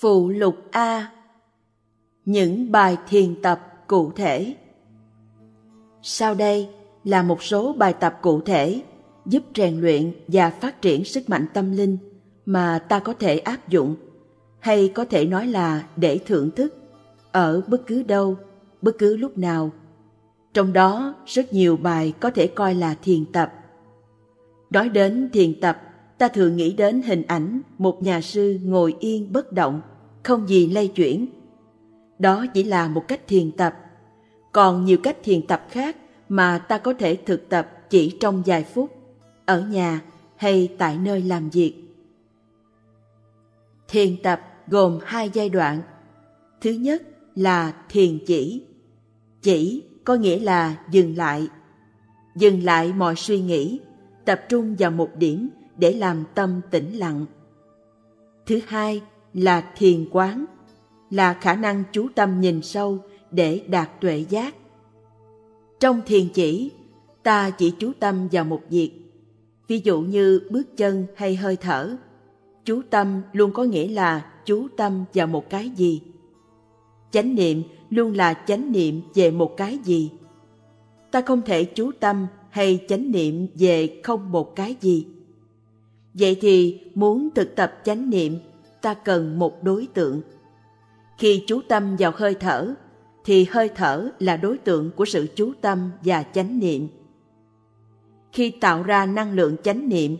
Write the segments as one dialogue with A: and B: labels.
A: Phụ lục A Những bài thiền tập cụ thể Sau đây là một số bài tập cụ thể giúp rèn luyện và phát triển sức mạnh tâm linh mà ta có thể áp dụng hay có thể nói là để thưởng thức ở bất cứ đâu, bất cứ lúc nào. Trong đó rất nhiều bài có thể coi là thiền tập. Nói đến thiền tập ta thường nghĩ đến hình ảnh một nhà sư ngồi yên bất động, không gì lay chuyển. Đó chỉ là một cách thiền tập. Còn nhiều cách thiền tập khác mà ta có thể thực tập chỉ trong vài phút, ở nhà hay tại nơi làm việc. Thiền tập gồm hai giai đoạn. Thứ nhất là thiền chỉ. Chỉ có nghĩa là dừng lại. Dừng lại mọi suy nghĩ, tập trung vào một điểm để làm tâm tĩnh lặng. Thứ hai là thiền quán, là khả năng chú tâm nhìn sâu để đạt tuệ giác. Trong thiền chỉ, ta chỉ chú tâm vào một việc, ví dụ như bước chân hay hơi thở. Chú tâm luôn có nghĩa là chú tâm vào một cái gì. Chánh niệm luôn là chánh niệm về một cái gì. Ta không thể chú tâm hay chánh niệm về không một cái gì Vậy thì muốn thực tập chánh niệm, ta cần một đối tượng. Khi chú tâm vào hơi thở, thì hơi thở là đối tượng của sự chú tâm và chánh niệm. Khi tạo ra năng lượng chánh niệm,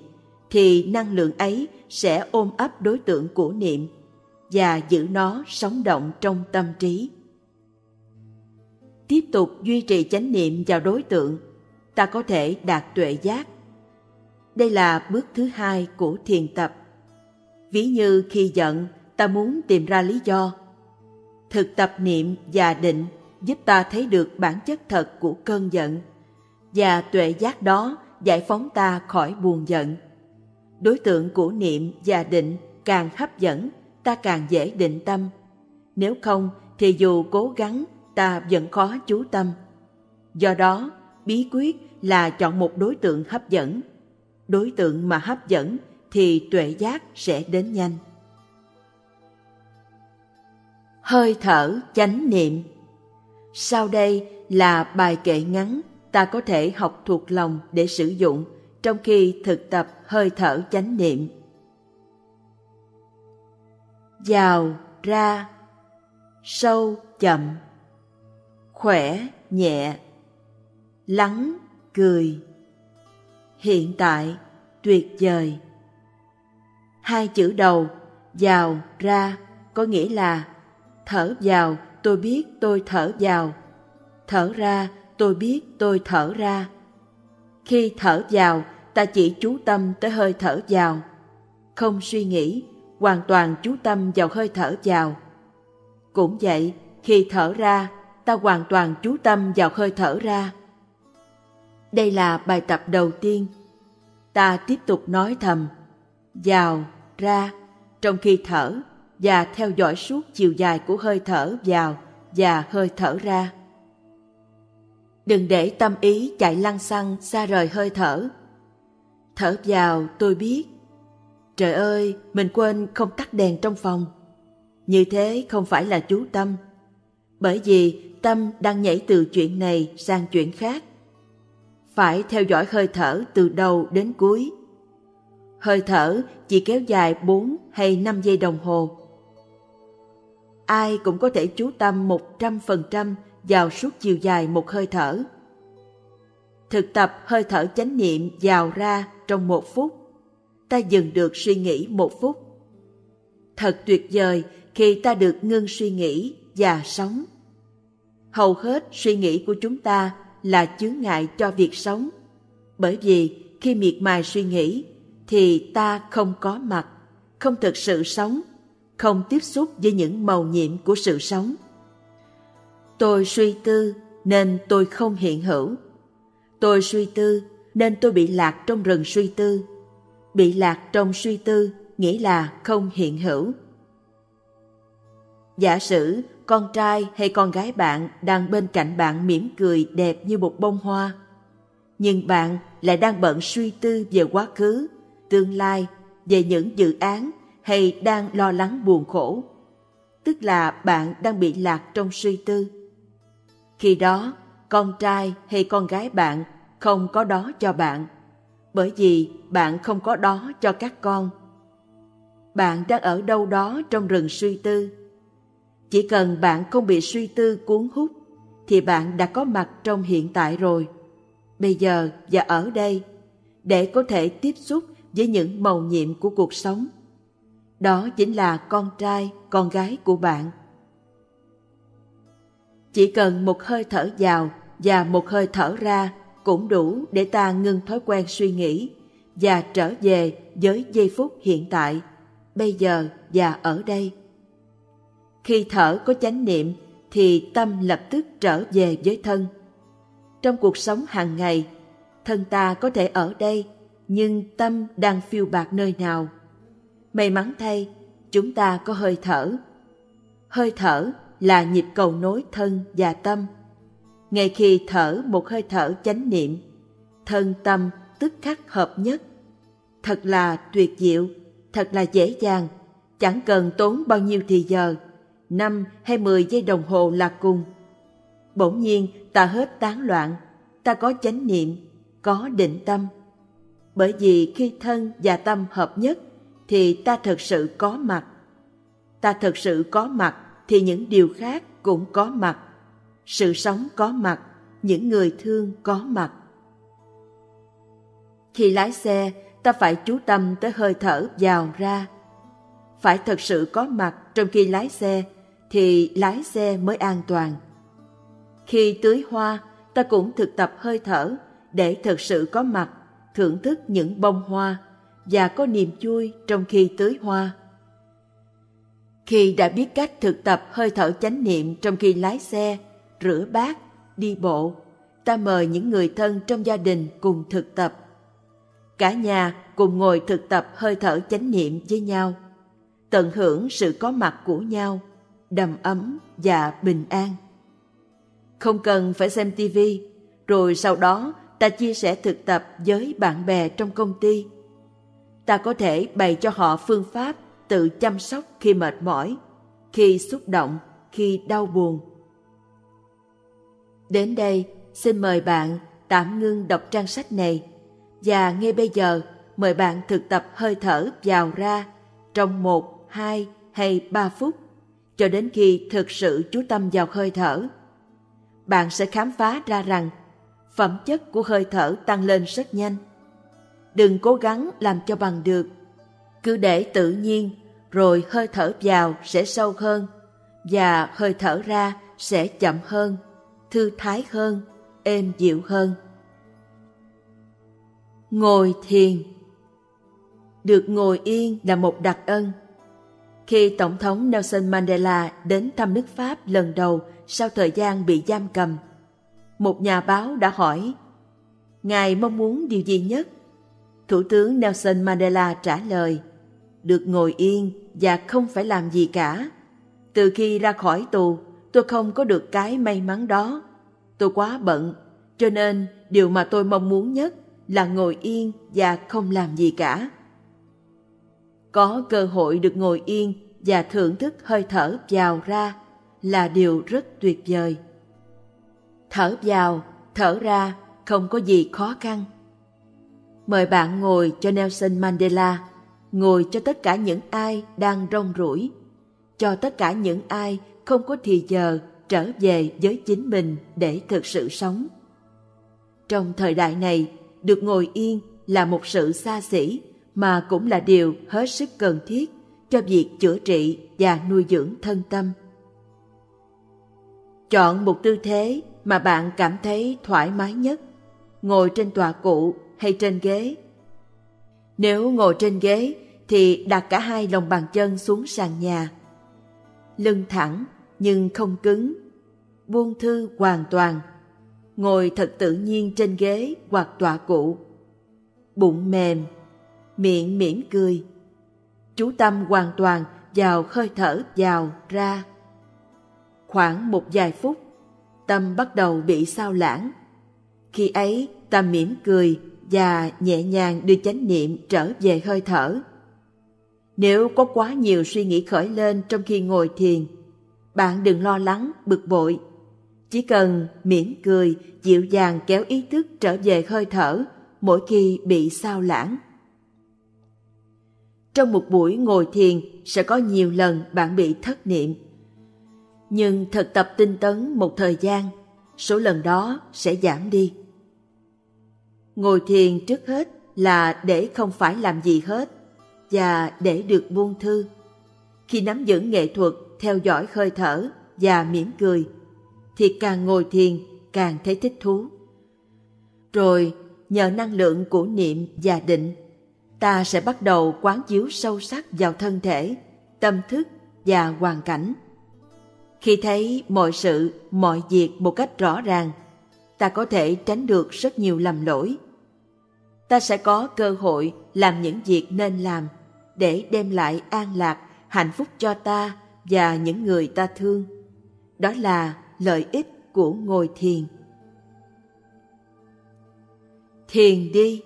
A: thì năng lượng ấy sẽ ôm ấp đối tượng của niệm và giữ nó sống động trong tâm trí. Tiếp tục duy trì chánh niệm vào đối tượng, ta có thể đạt tuệ giác đây là bước thứ hai của thiền tập. Ví như khi giận, ta muốn tìm ra lý do. Thực tập niệm và định giúp ta thấy được bản chất thật của cơn giận và tuệ giác đó giải phóng ta khỏi buồn giận. Đối tượng của niệm và định càng hấp dẫn, ta càng dễ định tâm. Nếu không thì dù cố gắng ta vẫn khó chú tâm. Do đó, bí quyết là chọn một đối tượng hấp dẫn đối tượng mà hấp dẫn thì tuệ giác sẽ đến nhanh. Hơi thở chánh niệm Sau đây là bài kệ ngắn ta có thể học thuộc lòng để sử dụng trong khi thực tập hơi thở chánh niệm. Vào, ra, sâu, chậm, khỏe, nhẹ, lắng, cười hiện tại, tuyệt vời. Hai chữ đầu, vào, ra, có nghĩa là thở vào tôi biết tôi thở vào, thở ra tôi biết tôi thở ra. Khi thở vào, ta chỉ chú tâm tới hơi thở vào, không suy nghĩ, hoàn toàn chú tâm vào hơi thở vào. Cũng vậy, khi thở ra, ta hoàn toàn chú tâm vào hơi thở ra. Đây là bài tập đầu tiên. Ta tiếp tục nói thầm, vào, ra, trong khi thở và theo dõi suốt chiều dài của hơi thở vào và hơi thở ra. Đừng để tâm ý chạy lăng xăng xa rời hơi thở. Thở vào tôi biết. Trời ơi, mình quên không tắt đèn trong phòng. Như thế không phải là chú tâm. Bởi vì tâm đang nhảy từ chuyện này sang chuyện khác phải theo dõi hơi thở từ đầu đến cuối. Hơi thở chỉ kéo dài 4 hay 5 giây đồng hồ. Ai cũng có thể chú tâm 100% vào suốt chiều dài một hơi thở. Thực tập hơi thở chánh niệm vào ra trong một phút. Ta dừng được suy nghĩ một phút. Thật tuyệt vời khi ta được ngưng suy nghĩ và sống. Hầu hết suy nghĩ của chúng ta là chướng ngại cho việc sống. Bởi vì khi miệt mài suy nghĩ thì ta không có mặt, không thực sự sống, không tiếp xúc với những màu nhiệm của sự sống. Tôi suy tư nên tôi không hiện hữu. Tôi suy tư nên tôi bị lạc trong rừng suy tư. Bị lạc trong suy tư nghĩa là không hiện hữu. Giả sử con trai hay con gái bạn đang bên cạnh bạn mỉm cười đẹp như một bông hoa. Nhưng bạn lại đang bận suy tư về quá khứ, tương lai, về những dự án hay đang lo lắng buồn khổ. tức là bạn đang bị lạc trong suy tư. Khi đó, con trai hay con gái bạn không có đó cho bạn, bởi vì bạn không có đó cho các con. Bạn đang ở đâu đó trong rừng suy tư. Chỉ cần bạn không bị suy tư cuốn hút, thì bạn đã có mặt trong hiện tại rồi. Bây giờ và ở đây, để có thể tiếp xúc với những màu nhiệm của cuộc sống. Đó chính là con trai, con gái của bạn. Chỉ cần một hơi thở vào và một hơi thở ra cũng đủ để ta ngưng thói quen suy nghĩ và trở về với giây phút hiện tại, bây giờ và ở đây. Khi thở có chánh niệm thì tâm lập tức trở về với thân. Trong cuộc sống hàng ngày, thân ta có thể ở đây nhưng tâm đang phiêu bạc nơi nào. May mắn thay, chúng ta có hơi thở. Hơi thở là nhịp cầu nối thân và tâm. Ngay khi thở một hơi thở chánh niệm, thân tâm tức khắc hợp nhất. Thật là tuyệt diệu, thật là dễ dàng, chẳng cần tốn bao nhiêu thì giờ, năm hay mười giây đồng hồ là cùng. Bỗng nhiên ta hết tán loạn, ta có chánh niệm, có định tâm. Bởi vì khi thân và tâm hợp nhất thì ta thật sự có mặt. Ta thật sự có mặt thì những điều khác cũng có mặt. Sự sống có mặt, những người thương có mặt. Khi lái xe, ta phải chú tâm tới hơi thở vào ra. Phải thật sự có mặt trong khi lái xe thì lái xe mới an toàn. Khi tưới hoa, ta cũng thực tập hơi thở để thực sự có mặt, thưởng thức những bông hoa và có niềm vui trong khi tưới hoa. Khi đã biết cách thực tập hơi thở chánh niệm trong khi lái xe, rửa bát, đi bộ, ta mời những người thân trong gia đình cùng thực tập. Cả nhà cùng ngồi thực tập hơi thở chánh niệm với nhau, tận hưởng sự có mặt của nhau, đầm ấm và bình an. Không cần phải xem tivi, rồi sau đó ta chia sẻ thực tập với bạn bè trong công ty. Ta có thể bày cho họ phương pháp tự chăm sóc khi mệt mỏi, khi xúc động, khi đau buồn. Đến đây, xin mời bạn tạm ngưng đọc trang sách này và ngay bây giờ mời bạn thực tập hơi thở vào ra trong một, hai hay ba phút cho đến khi thực sự chú tâm vào hơi thở. Bạn sẽ khám phá ra rằng phẩm chất của hơi thở tăng lên rất nhanh. Đừng cố gắng làm cho bằng được, cứ để tự nhiên rồi hơi thở vào sẽ sâu hơn và hơi thở ra sẽ chậm hơn, thư thái hơn, êm dịu hơn. Ngồi thiền Được ngồi yên là một đặc ân. Khi Tổng thống Nelson Mandela đến thăm nước Pháp lần đầu sau thời gian bị giam cầm, một nhà báo đã hỏi Ngài mong muốn điều gì nhất? Thủ tướng Nelson Mandela trả lời Được ngồi yên và không phải làm gì cả. Từ khi ra khỏi tù, tôi không có được cái may mắn đó. Tôi quá bận, cho nên điều mà tôi mong muốn nhất là ngồi yên và không làm gì cả. Có cơ hội được ngồi yên và thưởng thức hơi thở vào ra là điều rất tuyệt vời. Thở vào, thở ra không có gì khó khăn. Mời bạn ngồi cho Nelson Mandela ngồi cho tất cả những ai đang rong ruổi, cho tất cả những ai không có thì giờ trở về với chính mình để thực sự sống. Trong thời đại này, được ngồi yên là một sự xa xỉ mà cũng là điều hết sức cần thiết cho việc chữa trị và nuôi dưỡng thân tâm. Chọn một tư thế mà bạn cảm thấy thoải mái nhất, ngồi trên tòa cụ hay trên ghế. Nếu ngồi trên ghế thì đặt cả hai lòng bàn chân xuống sàn nhà. Lưng thẳng nhưng không cứng, buông thư hoàn toàn, ngồi thật tự nhiên trên ghế hoặc tọa cụ. Bụng mềm, miệng mỉm cười. Chú tâm hoàn toàn vào hơi thở vào ra. Khoảng một vài phút, tâm bắt đầu bị sao lãng. Khi ấy, tâm mỉm cười và nhẹ nhàng đưa chánh niệm trở về hơi thở nếu có quá nhiều suy nghĩ khởi lên trong khi ngồi thiền, bạn đừng lo lắng, bực bội. Chỉ cần mỉm cười, dịu dàng kéo ý thức trở về hơi thở mỗi khi bị sao lãng. Trong một buổi ngồi thiền sẽ có nhiều lần bạn bị thất niệm. Nhưng thực tập tinh tấn một thời gian, số lần đó sẽ giảm đi. Ngồi thiền trước hết là để không phải làm gì hết và để được buông thư. Khi nắm giữ nghệ thuật theo dõi hơi thở và mỉm cười, thì càng ngồi thiền càng thấy thích thú. Rồi nhờ năng lượng của niệm và định, ta sẽ bắt đầu quán chiếu sâu sắc vào thân thể, tâm thức và hoàn cảnh. Khi thấy mọi sự, mọi việc một cách rõ ràng, ta có thể tránh được rất nhiều lầm lỗi. Ta sẽ có cơ hội làm những việc nên làm để đem lại an lạc, hạnh phúc cho ta và những người ta thương. Đó là lợi ích của ngồi thiền. Thiền đi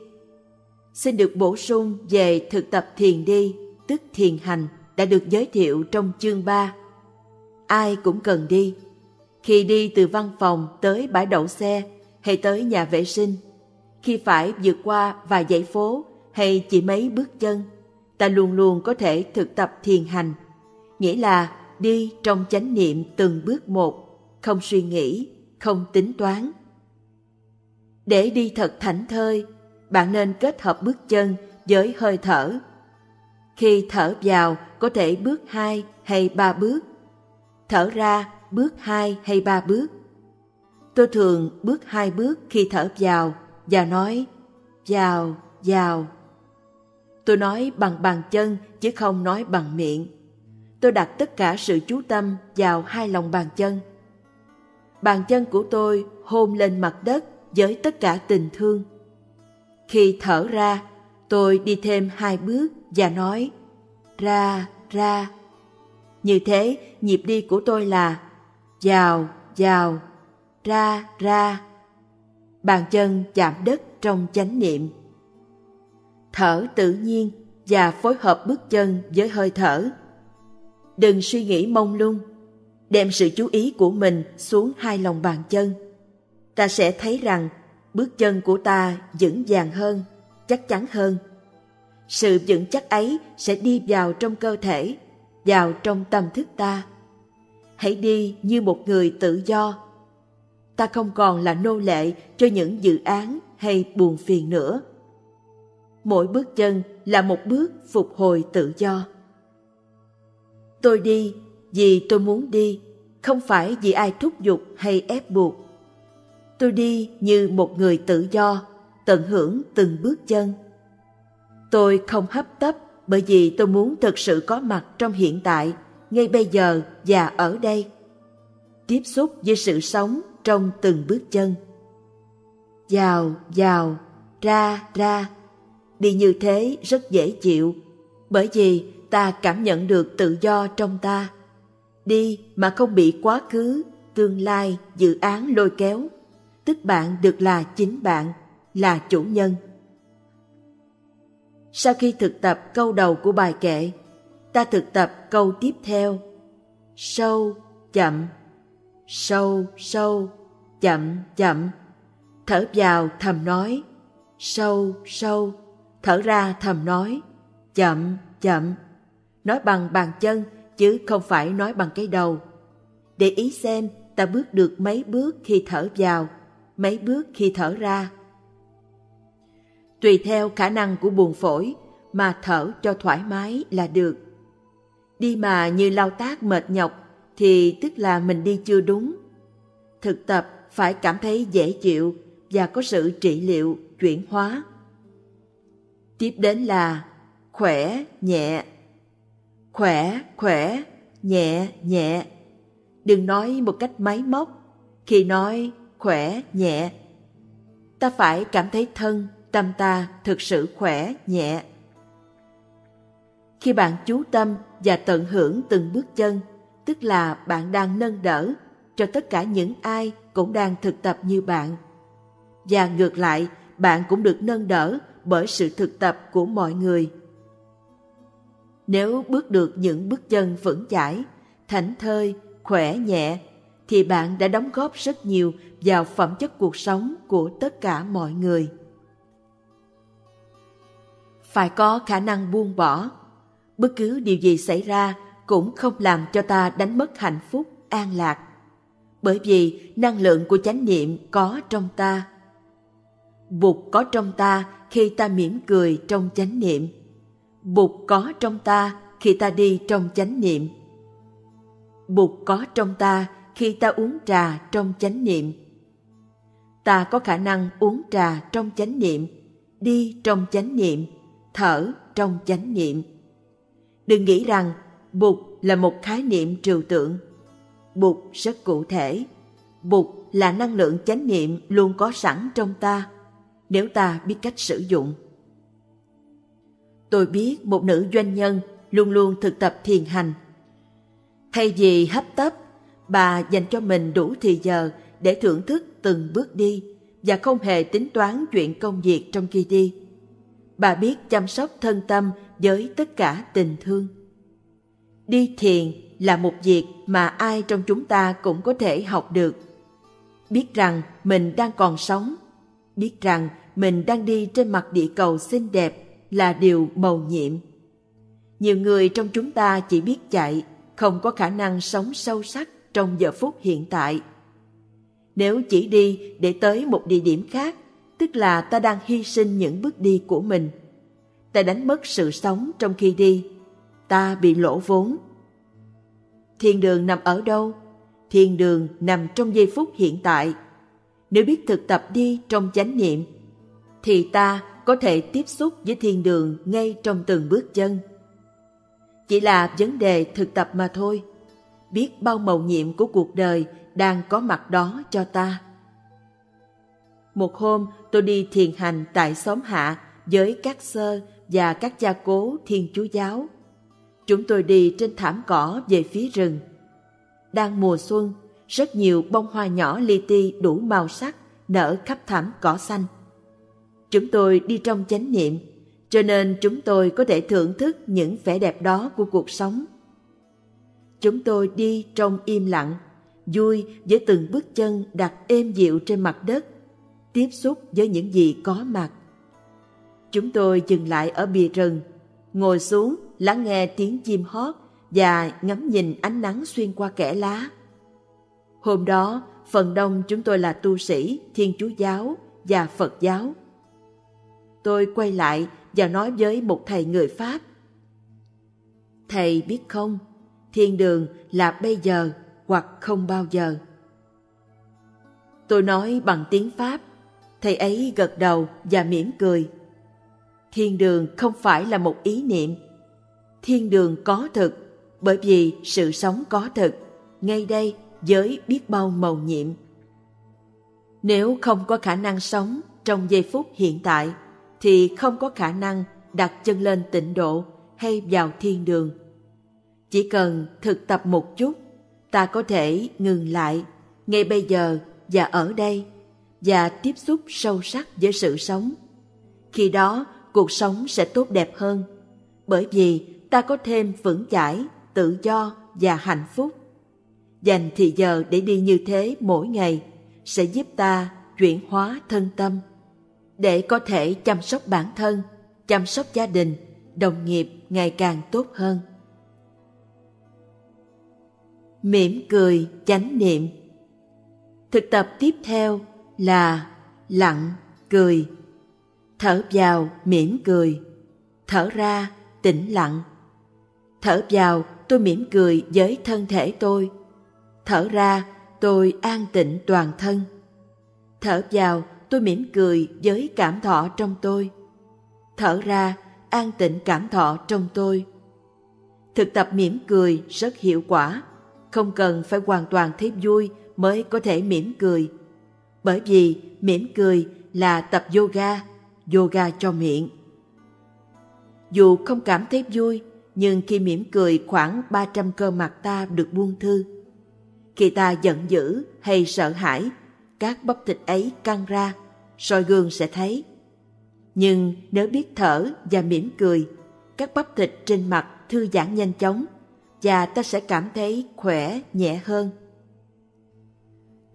A: Xin được bổ sung về thực tập thiền đi, tức thiền hành, đã được giới thiệu trong chương 3. Ai cũng cần đi. Khi đi từ văn phòng tới bãi đậu xe hay tới nhà vệ sinh, khi phải vượt qua vài dãy phố hay chỉ mấy bước chân, ta luôn luôn có thể thực tập thiền hành, nghĩa là đi trong chánh niệm từng bước một, không suy nghĩ, không tính toán. Để đi thật thảnh thơi, bạn nên kết hợp bước chân với hơi thở. Khi thở vào có thể bước hai hay ba bước, thở ra bước hai hay ba bước. Tôi thường bước hai bước khi thở vào và nói vào, vào. Tôi nói bằng bàn chân chứ không nói bằng miệng. Tôi đặt tất cả sự chú tâm vào hai lòng bàn chân. Bàn chân của tôi hôn lên mặt đất với tất cả tình thương. Khi thở ra, tôi đi thêm hai bước và nói ra, ra. Như thế, nhịp đi của tôi là vào, vào, ra, ra. Bàn chân chạm đất trong chánh niệm. Thở tự nhiên và phối hợp bước chân với hơi thở. Đừng suy nghĩ mông lung, đem sự chú ý của mình xuống hai lòng bàn chân. Ta sẽ thấy rằng bước chân của ta vững vàng hơn, chắc chắn hơn. Sự vững chắc ấy sẽ đi vào trong cơ thể, vào trong tâm thức ta. Hãy đi như một người tự do. Ta không còn là nô lệ cho những dự án hay buồn phiền nữa. Mỗi bước chân là một bước phục hồi tự do. Tôi đi vì tôi muốn đi, không phải vì ai thúc giục hay ép buộc tôi đi như một người tự do, tận hưởng từng bước chân. Tôi không hấp tấp bởi vì tôi muốn thực sự có mặt trong hiện tại, ngay bây giờ và ở đây. Tiếp xúc với sự sống trong từng bước chân. Vào, vào, ra, ra. Đi như thế rất dễ chịu, bởi vì ta cảm nhận được tự do trong ta. Đi mà không bị quá khứ, tương lai, dự án lôi kéo tức bạn được là chính bạn, là chủ nhân. Sau khi thực tập câu đầu của bài kệ, ta thực tập câu tiếp theo. Sâu, chậm, sâu, sâu, chậm, chậm. Thở vào thầm nói, sâu, sâu, thở ra thầm nói, chậm, chậm. Nói bằng bàn chân chứ không phải nói bằng cái đầu. Để ý xem ta bước được mấy bước khi thở vào mấy bước khi thở ra. Tùy theo khả năng của buồng phổi mà thở cho thoải mái là được. Đi mà như lao tác mệt nhọc thì tức là mình đi chưa đúng. Thực tập phải cảm thấy dễ chịu và có sự trị liệu, chuyển hóa. Tiếp đến là khỏe, nhẹ. Khỏe, khỏe, nhẹ, nhẹ. Đừng nói một cách máy móc. Khi nói khỏe, nhẹ. Ta phải cảm thấy thân, tâm ta thực sự khỏe, nhẹ. Khi bạn chú tâm và tận hưởng từng bước chân, tức là bạn đang nâng đỡ cho tất cả những ai cũng đang thực tập như bạn. Và ngược lại, bạn cũng được nâng đỡ bởi sự thực tập của mọi người. Nếu bước được những bước chân vững chãi, thảnh thơi, khỏe nhẹ, thì bạn đã đóng góp rất nhiều vào phẩm chất cuộc sống của tất cả mọi người. Phải có khả năng buông bỏ. Bất cứ điều gì xảy ra cũng không làm cho ta đánh mất hạnh phúc, an lạc. Bởi vì năng lượng của chánh niệm có trong ta. Bụt có trong ta khi ta mỉm cười trong chánh niệm. Bụt có trong ta khi ta đi trong chánh niệm. Bụt có trong ta khi ta uống trà trong chánh niệm. Ta có khả năng uống trà trong chánh niệm, đi trong chánh niệm, thở trong chánh niệm. Đừng nghĩ rằng Bụt là một khái niệm trừu tượng. Bụt rất cụ thể. Bụt là năng lượng chánh niệm luôn có sẵn trong ta, nếu ta biết cách sử dụng. Tôi biết một nữ doanh nhân luôn luôn thực tập thiền hành. Thay vì hấp tấp, bà dành cho mình đủ thì giờ để thưởng thức từng bước đi và không hề tính toán chuyện công việc trong khi đi. Bà biết chăm sóc thân tâm với tất cả tình thương. Đi thiền là một việc mà ai trong chúng ta cũng có thể học được. Biết rằng mình đang còn sống, biết rằng mình đang đi trên mặt địa cầu xinh đẹp là điều mầu nhiệm. Nhiều người trong chúng ta chỉ biết chạy, không có khả năng sống sâu sắc trong giờ phút hiện tại. Nếu chỉ đi để tới một địa điểm khác, tức là ta đang hy sinh những bước đi của mình. Ta đánh mất sự sống trong khi đi. Ta bị lỗ vốn. Thiên đường nằm ở đâu? Thiên đường nằm trong giây phút hiện tại. Nếu biết thực tập đi trong chánh niệm, thì ta có thể tiếp xúc với thiên đường ngay trong từng bước chân. Chỉ là vấn đề thực tập mà thôi. Biết bao mầu nhiệm của cuộc đời đang có mặt đó cho ta. Một hôm tôi đi thiền hành tại xóm Hạ với các sơ và các cha cố thiên chúa giáo. Chúng tôi đi trên thảm cỏ về phía rừng. Đang mùa xuân, rất nhiều bông hoa nhỏ li ti đủ màu sắc nở khắp thảm cỏ xanh. Chúng tôi đi trong chánh niệm, cho nên chúng tôi có thể thưởng thức những vẻ đẹp đó của cuộc sống. Chúng tôi đi trong im lặng, vui với từng bước chân đặt êm dịu trên mặt đất, tiếp xúc với những gì có mặt. Chúng tôi dừng lại ở bìa rừng, ngồi xuống lắng nghe tiếng chim hót và ngắm nhìn ánh nắng xuyên qua kẽ lá. Hôm đó, phần đông chúng tôi là tu sĩ, thiên chúa giáo và Phật giáo. Tôi quay lại và nói với một thầy người Pháp. Thầy biết không, thiên đường là bây giờ hoặc không bao giờ. Tôi nói bằng tiếng Pháp, thầy ấy gật đầu và mỉm cười. Thiên đường không phải là một ý niệm. Thiên đường có thực, bởi vì sự sống có thực, ngay đây với biết bao màu nhiệm. Nếu không có khả năng sống trong giây phút hiện tại, thì không có khả năng đặt chân lên tịnh độ hay vào thiên đường. Chỉ cần thực tập một chút, ta có thể ngừng lại ngay bây giờ và ở đây và tiếp xúc sâu sắc với sự sống. Khi đó, cuộc sống sẽ tốt đẹp hơn, bởi vì ta có thêm vững chãi, tự do và hạnh phúc. Dành thì giờ để đi như thế mỗi ngày sẽ giúp ta chuyển hóa thân tâm để có thể chăm sóc bản thân, chăm sóc gia đình, đồng nghiệp ngày càng tốt hơn. Mỉm cười chánh niệm Thực tập tiếp theo là lặng cười. Thở vào mỉm cười, thở ra tĩnh lặng. Thở vào tôi mỉm cười với thân thể tôi. Thở ra tôi an tịnh toàn thân. Thở vào tôi mỉm cười với cảm thọ trong tôi. Thở ra, an tịnh cảm thọ trong tôi. Thực tập mỉm cười rất hiệu quả, không cần phải hoàn toàn thấy vui mới có thể mỉm cười. Bởi vì mỉm cười là tập yoga, yoga cho miệng. Dù không cảm thấy vui, nhưng khi mỉm cười khoảng 300 cơ mặt ta được buông thư. Khi ta giận dữ hay sợ hãi các bắp thịt ấy căng ra, soi gương sẽ thấy. Nhưng nếu biết thở và mỉm cười, các bắp thịt trên mặt thư giãn nhanh chóng, và ta sẽ cảm thấy khỏe, nhẹ hơn.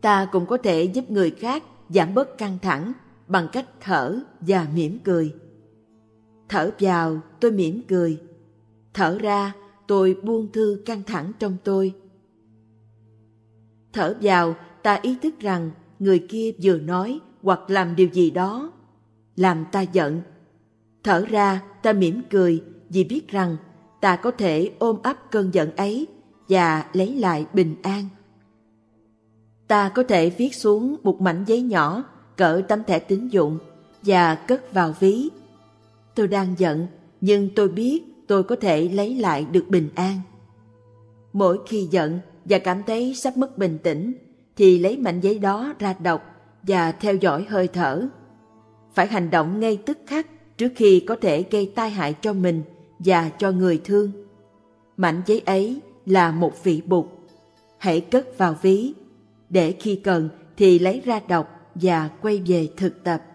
A: Ta cũng có thể giúp người khác giảm bớt căng thẳng bằng cách thở và mỉm cười. Thở vào, tôi mỉm cười. Thở ra, tôi buông thư căng thẳng trong tôi. Thở vào, ta ý thức rằng người kia vừa nói hoặc làm điều gì đó, làm ta giận. Thở ra, ta mỉm cười vì biết rằng ta có thể ôm ấp cơn giận ấy và lấy lại bình an. Ta có thể viết xuống một mảnh giấy nhỏ cỡ tấm thẻ tín dụng và cất vào ví. Tôi đang giận, nhưng tôi biết tôi có thể lấy lại được bình an. Mỗi khi giận và cảm thấy sắp mất bình tĩnh, thì lấy mảnh giấy đó ra đọc và theo dõi hơi thở. Phải hành động ngay tức khắc trước khi có thể gây tai hại cho mình và cho người thương. Mảnh giấy ấy là một vị bục. Hãy cất vào ví, để khi cần thì lấy ra đọc và quay về thực tập.